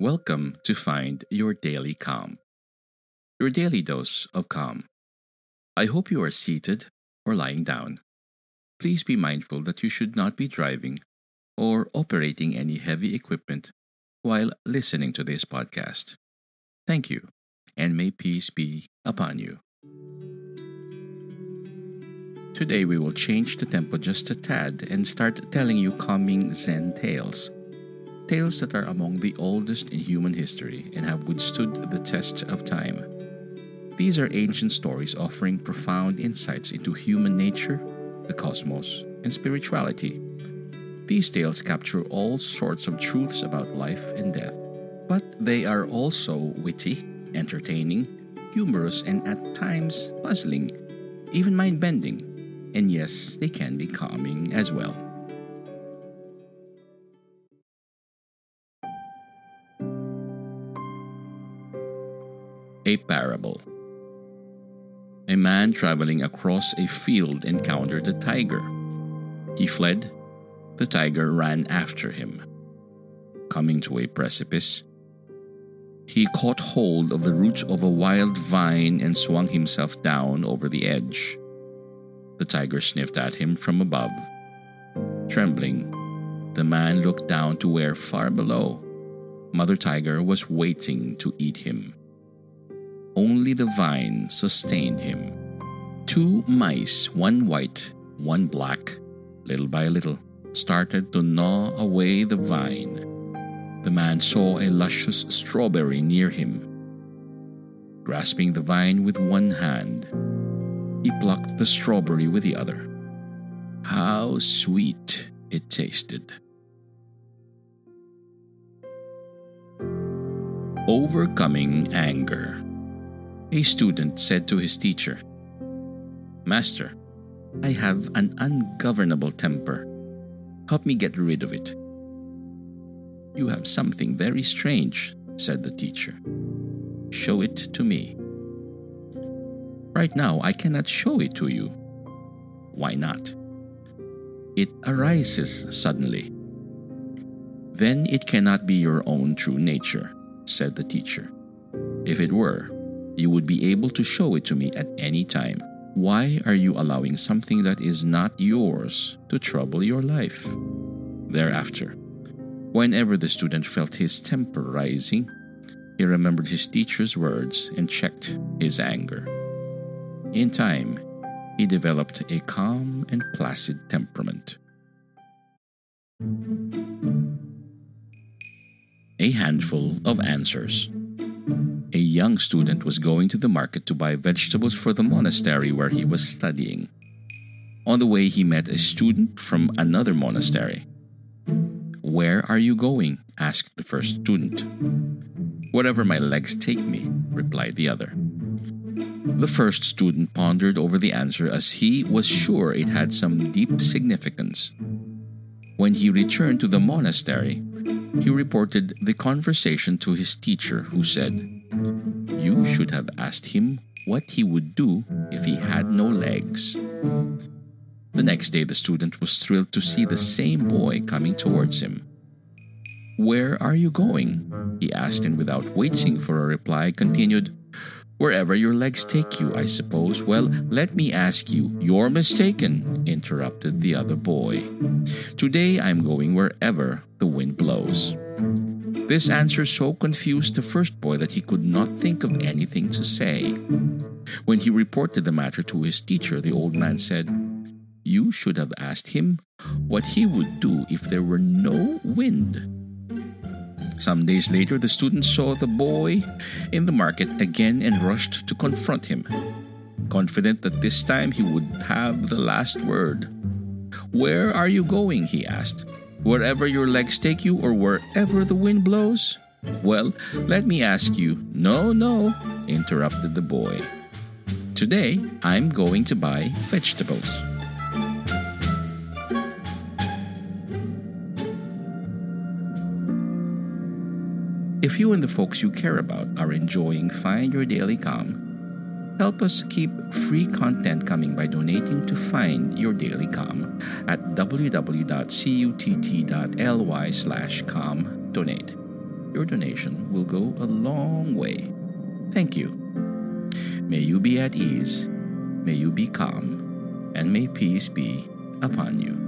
Welcome to Find Your Daily Calm, your daily dose of calm. I hope you are seated or lying down. Please be mindful that you should not be driving or operating any heavy equipment while listening to this podcast. Thank you, and may peace be upon you. Today we will change the tempo just a tad and start telling you calming Zen tales tales that are among the oldest in human history and have withstood the test of time. These are ancient stories offering profound insights into human nature, the cosmos, and spirituality. These tales capture all sorts of truths about life and death, but they are also witty, entertaining, humorous, and at times puzzling, even mind bending. And yes, they can be calming as well. A parable. A man traveling across a field encountered a tiger. He fled. The tiger ran after him. Coming to a precipice, he caught hold of the root of a wild vine and swung himself down over the edge. The tiger sniffed at him from above. Trembling, the man looked down to where far below, Mother Tiger was waiting to eat him. Only the vine sustained him. Two mice, one white, one black, little by little, started to gnaw away the vine. The man saw a luscious strawberry near him. Grasping the vine with one hand, he plucked the strawberry with the other. How sweet it tasted! Overcoming anger. A student said to his teacher, Master, I have an ungovernable temper. Help me get rid of it. You have something very strange, said the teacher. Show it to me. Right now, I cannot show it to you. Why not? It arises suddenly. Then it cannot be your own true nature, said the teacher. If it were, you would be able to show it to me at any time. Why are you allowing something that is not yours to trouble your life? Thereafter, whenever the student felt his temper rising, He remembered his teacher's words and checked his anger. In time, he developed a calm and placid temperament. A handful of answers. A young student was going to the market to buy vegetables for the monastery where he was studying. On the way, he met a student from another monastery. Where are you going? asked the first student. Wherever my legs take me, replied the other. The first student pondered over the answer as he was sure it had some deep significance. When he returned to the monastery, he reported the conversation to his teacher, who said, should have asked him what he would do if he had no legs. The next day, the student was thrilled to see the same boy coming towards him. Where are you going? he asked, and without waiting for a reply, continued, Wherever your legs take you, I suppose. Well, let me ask you. You're mistaken, interrupted the other boy. Today I'm going wherever the wind blows. This answer so confused the first boy that he could not think of anything to say. When he reported the matter to his teacher, the old man said, You should have asked him what he would do if there were no wind. Some days later, the student saw the boy in the market again and rushed to confront him, confident that this time he would have the last word. Where are you going? he asked. Wherever your legs take you or wherever the wind blows? Well, let me ask you. No, no, interrupted the boy. Today, I'm going to buy vegetables. If you and the folks you care about are enjoying Find Your Daily Calm, help us keep free content coming by donating to Find Your Daily Calm at www.cutt.ly slash calm donate. Your donation will go a long way. Thank you. May you be at ease, may you be calm, and may peace be upon you.